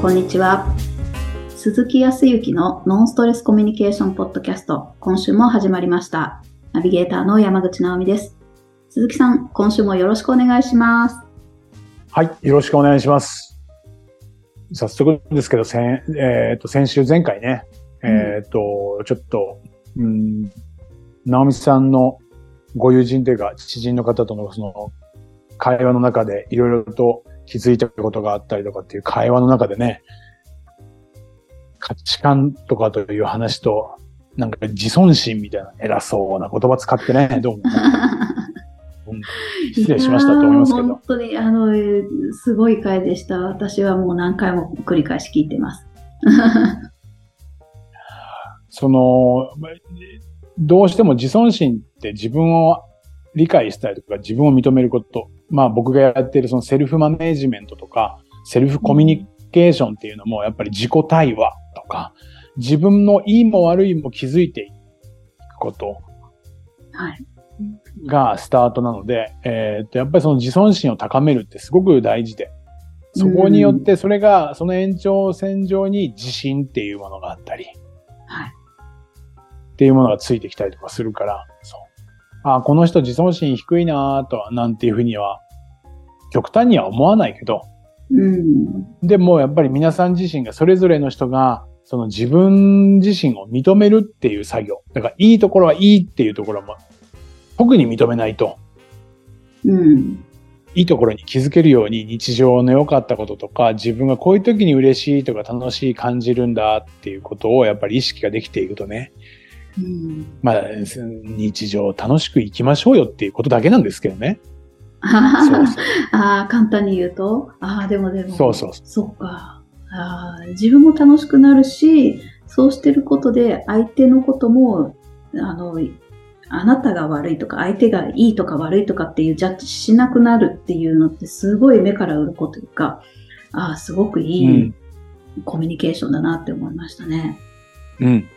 こんにちは。鈴木康之のノンストレスコミュニケーションポッドキャスト、今週も始まりました。ナビゲーターの山口直美です。鈴木さん、今週もよろしくお願いします。はい、よろしくお願いします。早速ですけど、先,、えー、と先週前回ね、えっ、と、ちょっと、うん、直美さんのご友人というか、知人の方とのその会話の中でいろいろと気づいたことがあったりとかっていう会話の中でね、価値観とかという話と、なんか自尊心みたいな偉そうな言葉使ってね、どうも、失礼しましたと思いますけど本。当に、あの、えーすごい回でした。私はもう何回も繰り返し聞いてます。その、まどうしても自尊心って自分を理解したりとか自分を認めること。まあ僕がやっているそのセルフマネージメントとか、セルフコミュニケーションっていうのもやっぱり自己対話とか、自分のいいも悪いも気づいていくことはい。がスタートなので、えーっと、やっぱりその自尊心を高めるってすごく大事で、そこによってそれが、その延長線上に自信っていうものがあったり、はい。っていうものがついてきたりとかするから。あこの人自尊心低いなとは、なんていうふうには、極端には思わないけど、うん。でもやっぱり皆さん自身が、それぞれの人が、その自分自身を認めるっていう作業。だから、いいところはいいっていうところも、特に認めないと、うん。いいところに気づけるように日常の良かったこととか、自分がこういう時に嬉しいとか楽しい感じるんだっていうことをやっぱり意識ができていくとね、うん。まあ、日常を楽しく生きましょうよっていうことだけなんですけどね。あそうそう。あ、簡単に言うと、ああ、でもでも、そうそうそそうか。あー自分も楽しくなるし、そうしてることで相手のことも、あの、あなたが悪いとか、相手がいいとか悪いとかっていうジャッジしなくなるっていうのってすごい目から鱗というか、ああ、すごくいいコミュニケーションだなって思いましたね。うん。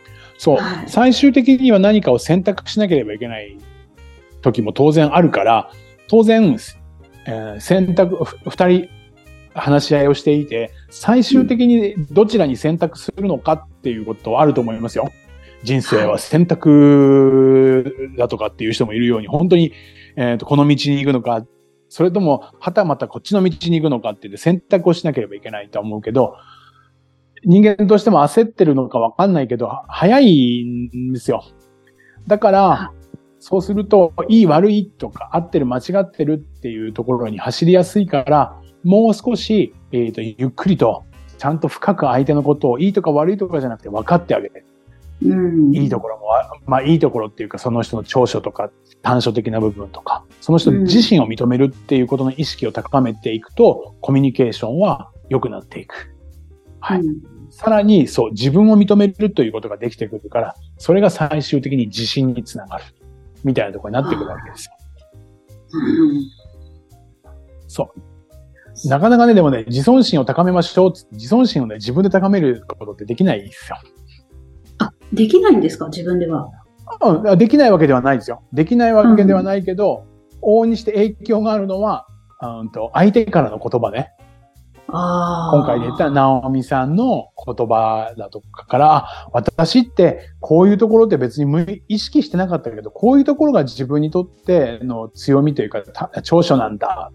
そう。はい最終的には何かを選択しなければいけない時も当然あるから、当然、えー選択、ふ二人話し合いをしていて、最終的にどちらに選択するのかっていうことはあると思いますよ。人生は選択だとかっていう人もいるように、本当に、えーとこの道に行くのか、それとも、はたまたこっちの道に行くのかっていう選択をしなければいけないとは思うけど、人間としても焦ってるのかわかんないけど、は早いんですよ。だから、そうすると、いい悪いとか、合ってる間違ってるっていうところに走りやすいから、もう少し、えっ、と、ゆっくりと、ちゃんと深く相手のことをいいとか悪いとかじゃなくて分かってあげて、うん。いいところもあ、まあいいところっていうか、その人の長所とか短所的な部分とか、その人自身を認めるっていうことの意識を高めていくと、コミュニケーションは良くなっていく。はい。うんさらに、そう、自分を認めるということができてくるから、それが最終的に自信につながる。みたいなところになってくるわけですよ。うんそう。なかなかね、でもね、自尊心を高めましょう自尊心をね、自分で高めることってできないんですよ。あ、できないんですか？自分では。うん、できないわけではないですよ。できないわけではないけど、往々にして影響があるのは、うんと相手からの言葉ね。今回で言った直美さんの言葉だとかから、あ私ってこういうところって別に無意識してなかったけど、こういうところが自分にとっての強みというか、た長所なんだ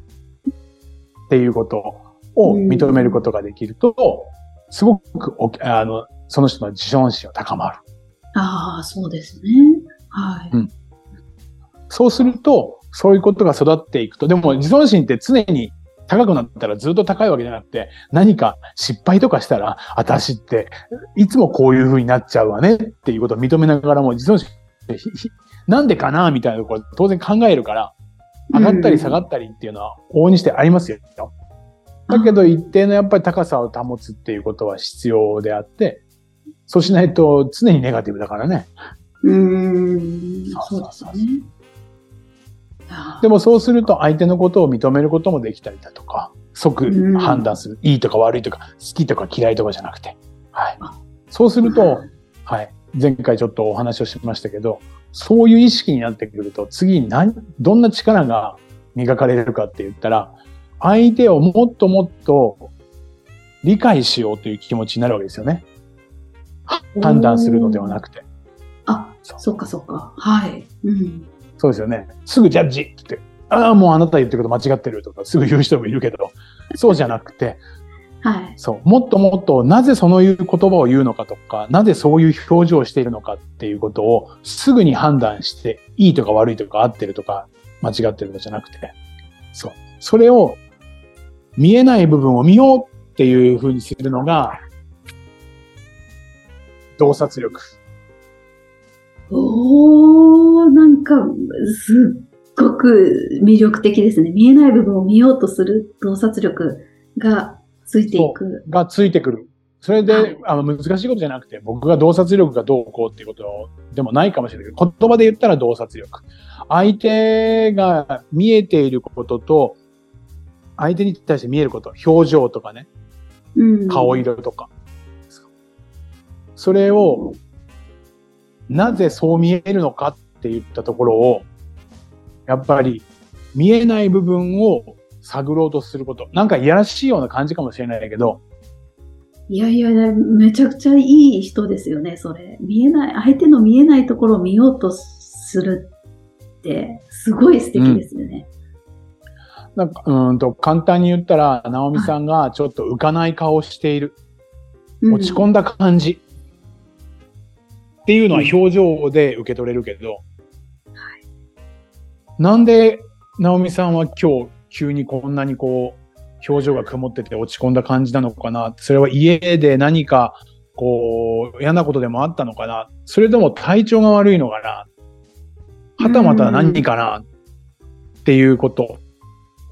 っていうことを認めることができると、すごくおあのその人の自尊心が高まる。ああ、そうですね。はい。うんそうすると、そういうことが育っていくと、でも自尊心って常に高くなったらずっと高いわけじゃなくて、何か失敗とかしたら、私っていつもこういう風になっちゃうわねっていうことを認めながらも、自尊心なんでかなみたいなところ当然考えるから、上がったり下がったりっていうのは往々にしてありますよ。だけど一定のやっぱり高さを保つっていうことは必要であって、そうしないと常にネガティブだからね。うーん。そうそうそうでもそうすると相手のことを認めることもできたりだとか、即判断する。いいとか悪いとか、好きとか嫌いとかじゃなくて。はいあ。そうすると、はい。前回ちょっとお話をしましたけど、そういう意識になってくると、次に何、どんな力が磨かれるかって言ったら、相手をもっともっと理解しようという気持ちになるわけですよね。判断するのではなくて。あ、そっかそっか。はい。うん。そうですよね。すぐジャッジって言って、ああ、もうあなた言ってること間違ってるとか、すぐ言う人もいるけど、そうじゃなくて、はい。そう、もっともっとなぜそのいう言葉を言うのかとか、なぜそういう表情をしているのかっていうことをすぐに判断して、いいとか悪いとか合ってるとか間違ってるとかじゃなくて、そう。それを見えない部分を見ようっていう風にするのが、洞察力。おか、すっごく魅力的ですね。見えない部分を見ようとする洞察力がついていく。がついてくる。それで、はいあの難しいことじゃなくて、僕が洞察力がどうこうっていうことでもないかもしれないけど、言葉で言ったら洞察力。相手が見えていることと、相手に対して見えること、表情とかね、うん、顔色とか。それを、なぜそう見えるのかって言ったところを、やっぱり見えない部分を探ろうとすること。なんかいやらしいような感じかもしれないけど、いやいやいや、めちゃくちゃいい人ですよね、それ。見えない、相手の見えないところを見ようとするって、すごい素敵ですよね。なんか、うーんと、簡単に言ったら、直美さんがちょっと浮かない顔をしている。うん落ち込んだ感じ。っていうのは表情で受け取れるけど、なんで直美さんは今日急にこんなにこう、表情が曇ってて落ち込んだ感じなのかな？それは家で何か、こう、嫌なことでもあったのかな？それとも体調が悪いのかな？はたまた何かな？っていうこと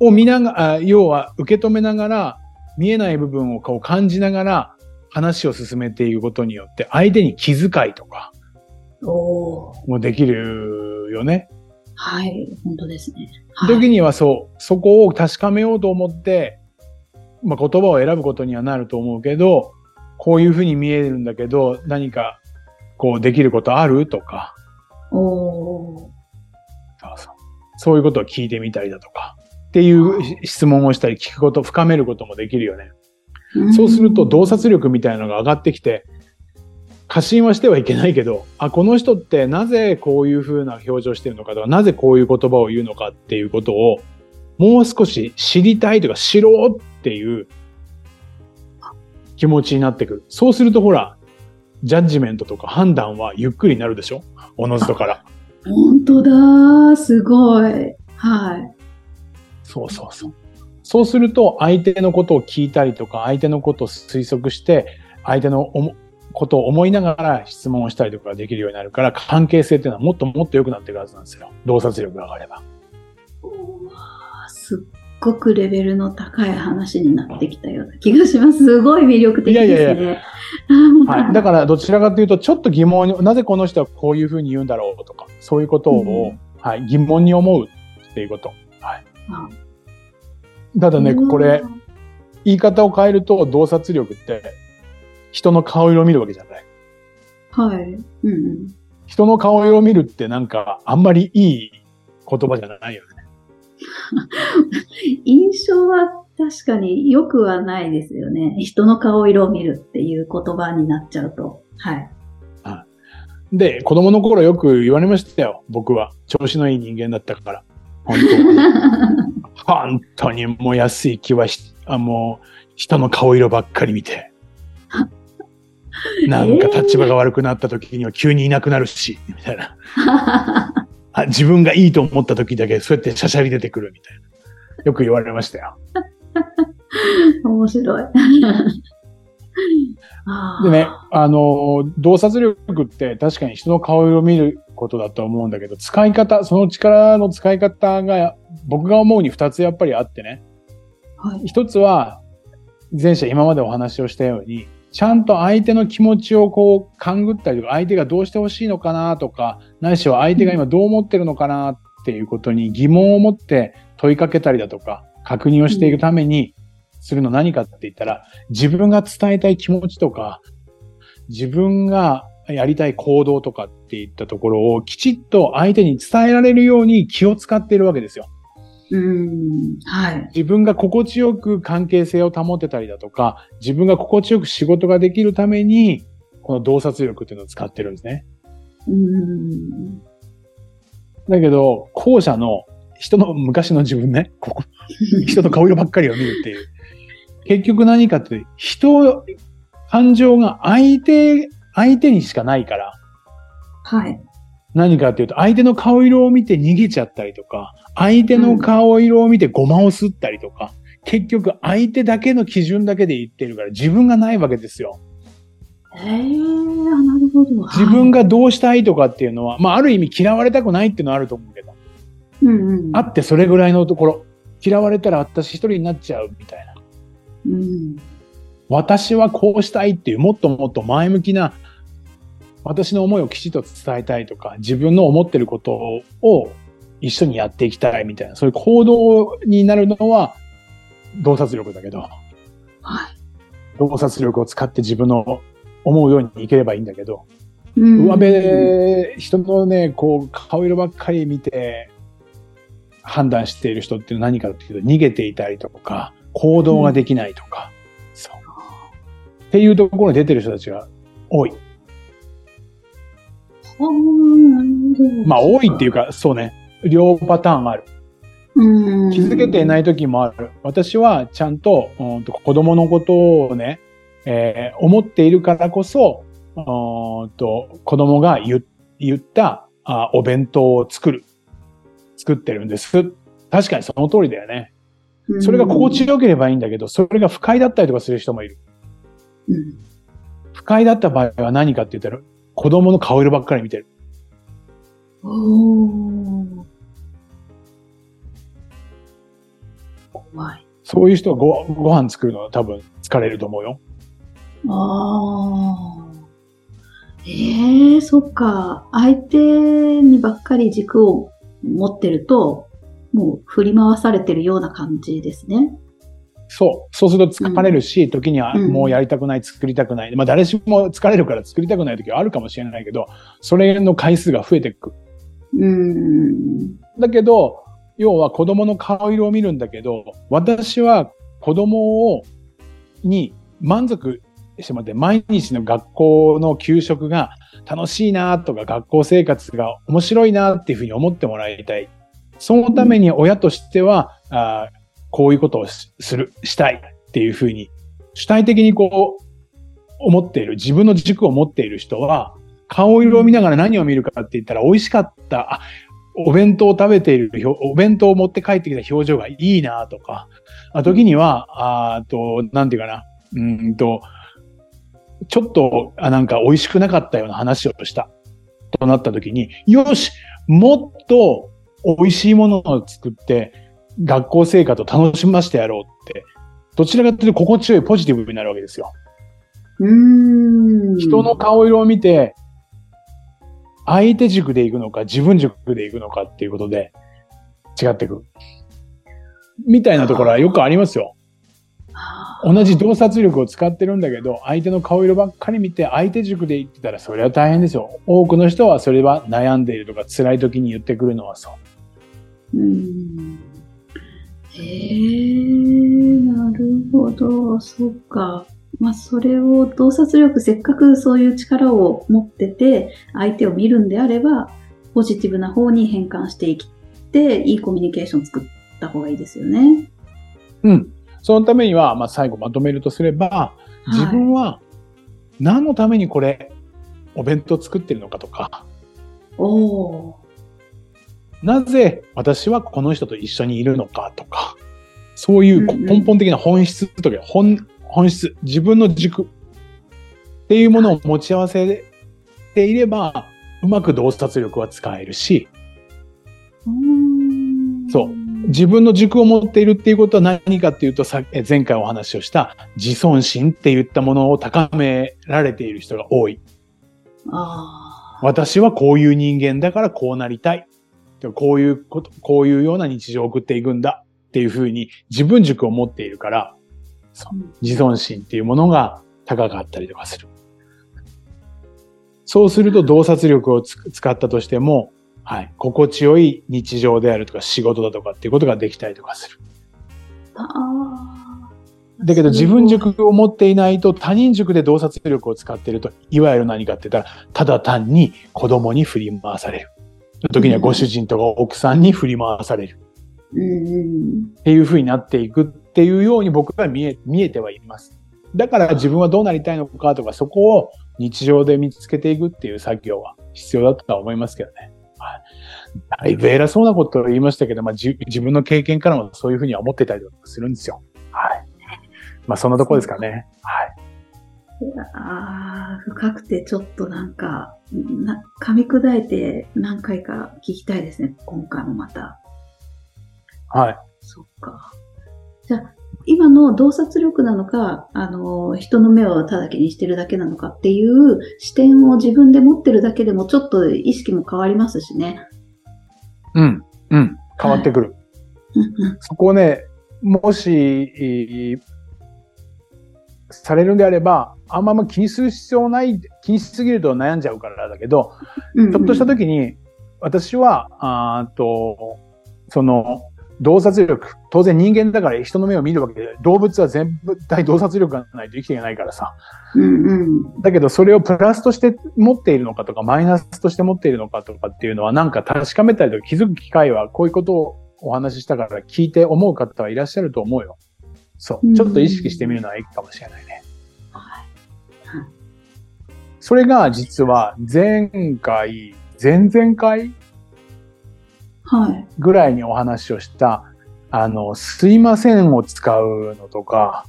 を見ながら、あ要は受け止めながら、見えない部分をこう感じながら話を進めていくことによって相手に気遣いとかもできるよね。はい、本当ですね。はい、時にはそう、そこを確かめようと思って、まあ、言葉を選ぶことにはなると思うけど、こういうふうに見えるんだけど、何かこうできることあるとか、おー。そうそう。そういうことを聞いてみたりだとか、っていう質問をしたり聞くこと、深めることもできるよね。そうすると洞察力みたいなのが上がってきて、過信はしてはいけないけど、あ、この人ってなぜこういう風な表情してるのかとか、なぜこういう言葉を言うのかっていうことを、もう少し知りたいとか知ろうっていう気持ちになってくる。そうするとほら、ジャッジメントとか判断はゆっくりになるでしょ？おのずとから。本当だすごい。はい。そうそうそう。そうすると、相手のことを聞いたりとか、相手のことを推測して、相手のことを思いながら質問をしたりとかできるようになるから、関係性っていうのはもっともっと良くなっていくはずなんですよ。洞察力が上がれば。すっごくレベルの高い話になってきたような気がします。すごい魅力的ですね。いやいやい はい。だから、どちらかというと、ちょっと疑問に、なぜこの人はこういうふうに言うんだろうとか、そういうことを、はい、疑問に思うっていうこと。はい。ただね、これ、言い方を変えると、洞察力って、人の顔色を見るわけじゃない。はい。うんうん。人の顔色を見るってなんか、あんまりいい言葉じゃないよね。印象は確かに良くはないですよね。人の顔色を見るっていう言葉になっちゃうと。はい。で、子供の頃よく言われましたよ。僕は。調子のいい人間だったから。本当に。本当にもう安い気はし、あもう人の顔色ばっかり見て。なんか立場が悪くなった時には急にいなくなるし、みたいな。あ自分がいいと思った時だけそうやってしゃしゃり出てくるみたいな。よく言われましたよ。面白い。でね、あの、洞察力って確かに人の顔色を見ることだと思うんだけど、使い方、その力の使い方が僕が思うに二つやっぱりあってね。はい。一つは、前者今までお話をしたように、ちゃんと相手の気持ちをこう勘ぐったりとか、相手がどうしてほしいのかなとか、ないしは相手が今どう思ってるのかなっていうことに疑問を持って問いかけたりだとか、確認をしていくためにするの何かって言ったら、自分が伝えたい気持ちとか、自分がやりたい行動とかっていったところをきちっと相手に伝えられるように気を使っているわけですよ。うん。はい。自分が心地よく関係性を保てたりだとか、自分が心地よく仕事ができるために、この洞察力っていうのを使ってるんですね。うん。だけど、後者の人の昔の自分ね、ここ、人の顔色ばっかりを見るっていう。結局何かって、人、感情が相手、相手にしかないから、はい。何かっていうと、相手の顔色を見て逃げちゃったりとか、相手の顔色を見てごまをすったりとか、結局相手だけの基準だけで言ってるから自分がないわけですよ。ええー、あなるほど。自分がどうしたいとかっていうのは、まあある意味嫌われたくないっていうのはあると思うけど、はい、うんうん。あってそれぐらいのところ、嫌われたら私一人になっちゃうみたいな。うん。私はこうしたいっていうもっともっと前向きな私の思いをきちっと伝えたいとか自分の思ってることを一緒にやっていきたいみたいなそういう行動になるのは洞察力だけどはい。洞察力を使って自分の思うようにいければいいんだけどうん上辺人のねこう顔色ばっかり見て判断している人っていうのは何かっていうと逃げていたりとか行動ができないとか、そうっていうところに出てる人たちが多い。まあ多いっていうか、そうね、両パターンある。うん。気づけていない時もある。私はちゃんとうんと子供のことをね、えー思っているからこそ、うーんと子供が言言ったあお弁当を作る。作ってるんです。確かにその通りだよね。うんそれが心地よければいいんだけど、それが不快だったりとかする人もいる。うん。不快だった場合は何かって言ったら、子供の顔色ばっかり見てる。怖い。そういう人はごご飯作るのは多分疲れると思うよ。ああ。ええそっか。相手にばっかり軸を持ってると、もう振り回されてるような感じですね。そう。そうすると疲れるし、時にはうんもうやりたくない、作りたくない。まあ誰しも疲れるから作りたくない時はあるかもしれないけど、それの回数が増えていく。うん。だけど、要は子供の顔色を見るんだけど、私は子供を、に満足してもらって、毎日の学校の給食が楽しいなとか、学校生活が面白いなっていうふうに思ってもらいたい。そのために親としては、あーこういうことをする、したいっていうふうに、主体的にこう、思っている、自分の軸を持っている人は、顔色を見ながら何を見るかって言ったら、美味しかった、あ、お弁当を食べている、お弁当を持って帰ってきた表情がいいなとか、あ時には、あと、なんていうかな、うんと、ちょっと、あ、なんか美味しくなかったような話をした。となった時に、よしもっと美味しいものを作って、学校生活を楽しませてやろうって、どちらかというと心地よいポジティブになるわけですよ。うん。人の顔色を見て、相手軸で行くのか、自分軸で行くのかっていうことで違ってくる。みたいなところはよくありますよ。同じ洞察力を使ってるんだけど、相手の顔色ばっかり見て、相手軸で言ってたら、それは大変ですよ。多くの人はそれは悩んでいるとか、辛い時に言ってくるのはそう。うん。へえ、なるほど。そっか。まあ、それを洞察力、せっかくそういう力を持ってて、相手を見るんであれば、ポジティブな方に変換していって、いいコミュニケーションを作った方がいいですよね。うん。そのためには、まあ最後まとめるとすれば、自分は何のためにこれ、お弁当作ってるのかとか、おー。なぜ私はこの人と一緒にいるのかとか、そういう根本的な本質とか、本、本質、自分の軸っていうものを持ち合わせていれば、うまく洞察力は使えるし、そう自分の軸を持っているっていうことは何かっていうと、さえ前回お話をした自尊心って言ったものを高められている人が多い。あ私はこういう人間だからこうなりたい。こういうこと、こういうような日常を送っていくんだっていうふうに自分軸を持っているから、自尊心っていうものが高かったりとかする。そうすると洞察力をつ使ったとしても、はい。心地よい日常であるとか仕事だとかっていうことができたりとかする。ああ。だけど自分軸を持っていないと他人軸で洞察力を使っていると、いわゆる何かって言ったら、ただ単に子供に振り回される。の時にはご主人とか奥さんに振り回される。っていう風になっていくっていうように僕は見え、見えてはいます。だから自分はどうなりたいのかとか、そこを日常で見つけていくっていう作業は必要だとは思いますけどね。はい。だいぶ偉そうなことを言いましたけど、まあ、じ自分の経験からもそういう風には思ってたりとかするんですよ。はい。まあそんなとこですかね。はい。ああ、深くてちょっとなんか、な噛み砕いて何回か聞きたいですね。今回もまた。はい。そっか。じゃあ、今の洞察力なのか、あの、人の目をただけにしてるだけなのかっていう視点を自分で持ってるだけでもちょっと意識も変わりますしね。うん。うん。変わってくる。うんうんそこをね、もし、されるんであれば、あんま気にする必要ない、気にしすぎると悩んじゃうからだけど、ちょっとした時に、私は、あーと、その、洞察力、当然人間だから人の目を見るわけで、動物は全部体洞察力がないと生きていけないからさ。うんうん。だけどそれをプラスとして持っているのかとか、マイナスとして持っているのかとかっていうのは、なんか確かめたりとか気づく機会は、こういうことをお話ししたから聞いて思う方はいらっしゃると思うよ。そうう。んちょっと意識してみるのはいいかもしれないね。はいそれが実は前回、前々回はい。ぐらいにお話をした、あの、すいませんを使うのとか、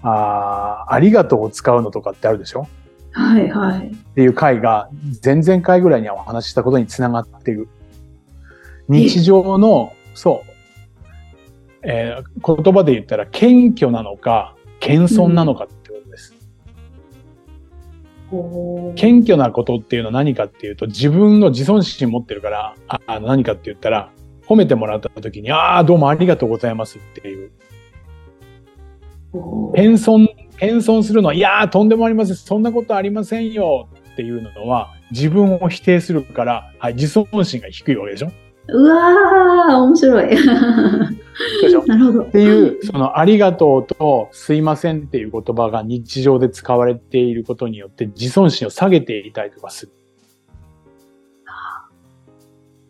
あーありがとうを使うのとかってあるでしょ？はいはい。っていう回が前々回ぐらいにはお話ししたことにつながってる。日常の、そう、えー言葉で言ったら謙虚なのか、謙遜なのかってことです。おー謙虚なことっていうのは何かっていうと、自分の自尊心持ってるから、あ何かって言ったら、褒めてもらった時に、ああ、どうもありがとうございますっていう。謙遜、謙遜するのは、いやー、とんでもありません。そんなことありませんよっていうのは、自分を否定するから、はい、自尊心が低いわけでしょうわー、面白い。なるほど。っっていう、そのありがとうとすいませんっていう言葉が日常で使われていることによって自尊心を下げていたりとかする。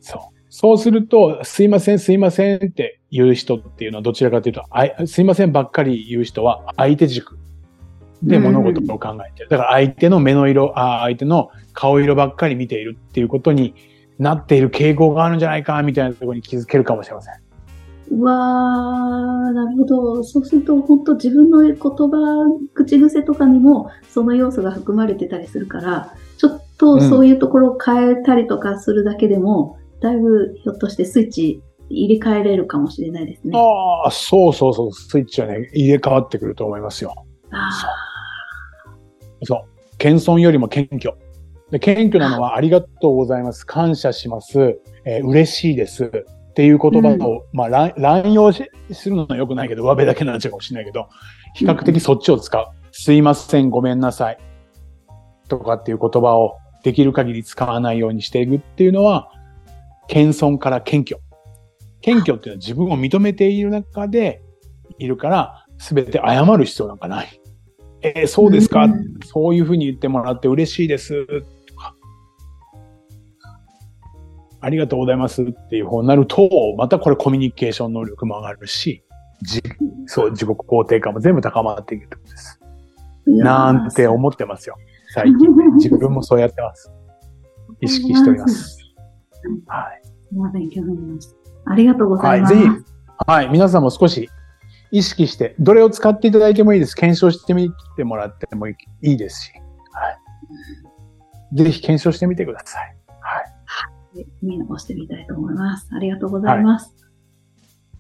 そう。そうすると、すいません、すいませんって言う人っていうのはどちらかというと、あいすいませんばっかり言う人は相手軸で物事を考えてる。だから相手の目の色、あ相手の顔色ばっかり見ているっていうことになっている傾向があるんじゃないかみたいなところに気づけるかもしれません。うわー、なるほど。そうすると、本当自分の言葉、口癖とかにも、その要素が含まれてたりするから、ちょっとそういうところを変えたりとかするだけでも、だいぶひょっとしてスイッチ入れ替えれるかもしれないですね。ああ、そうそうそう、スイッチはね、入れ替わってくると思いますよ。あそう。謙遜よりも謙虚。で謙虚なのは、ありがとうございます。感謝します。えー嬉しいです。っていう言葉を、まあ乱、乱用しするのは良くないけど、上辺だけになっちゃうかもしれないけど、比較的そっちを使う。すいません、ごめんなさい。とかっていう言葉をできる限り使わないようにしていくっていうのは、謙遜から謙虚。謙虚っていうのは自分を認めている中でいるから、すべて謝る必要なんかない。えーそうですか、うんそういうふうに言ってもらって嬉しいです。ありがとうございますっていう方になると、またこれコミュニケーション能力も上がるし、じそう、自己肯定感も全部高まっていくってことです。なんて思ってますよ。最近、ね。自分もそうやってます。意識しております。はい。ありました。ありがとうござはいい、ます。ぜひ、はい、皆さんも少し意識して、どれを使っていただいてもいいです。検証してみてもらってもいいですし、はい。ぜひ検証してみてください。はい。見直してみたいと思います。ありがとうございます。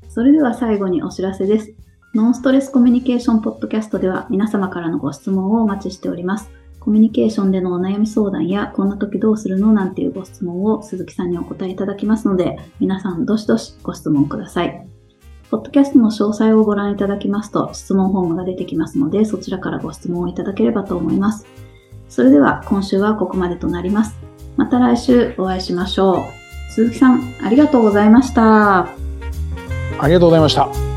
それでは最後にお知らせです。ノンストレスコミュニケーションポッドキャストでは皆様からのご質問をお待ちしております。コミュニケーションでのお悩み相談や、こんな時どうするのなんていうご質問を鈴木さんにお答えいただきますので、皆さんどしどしご質問ください。ポッドキャストの詳細をご覧いただきますと、質問フォームが出てきますので、そちらからご質問をいただければと思います。それでは今週はここまでとなります。また来週お会いしましょう。鈴木さん、ありがとうございました。ありがとうございました。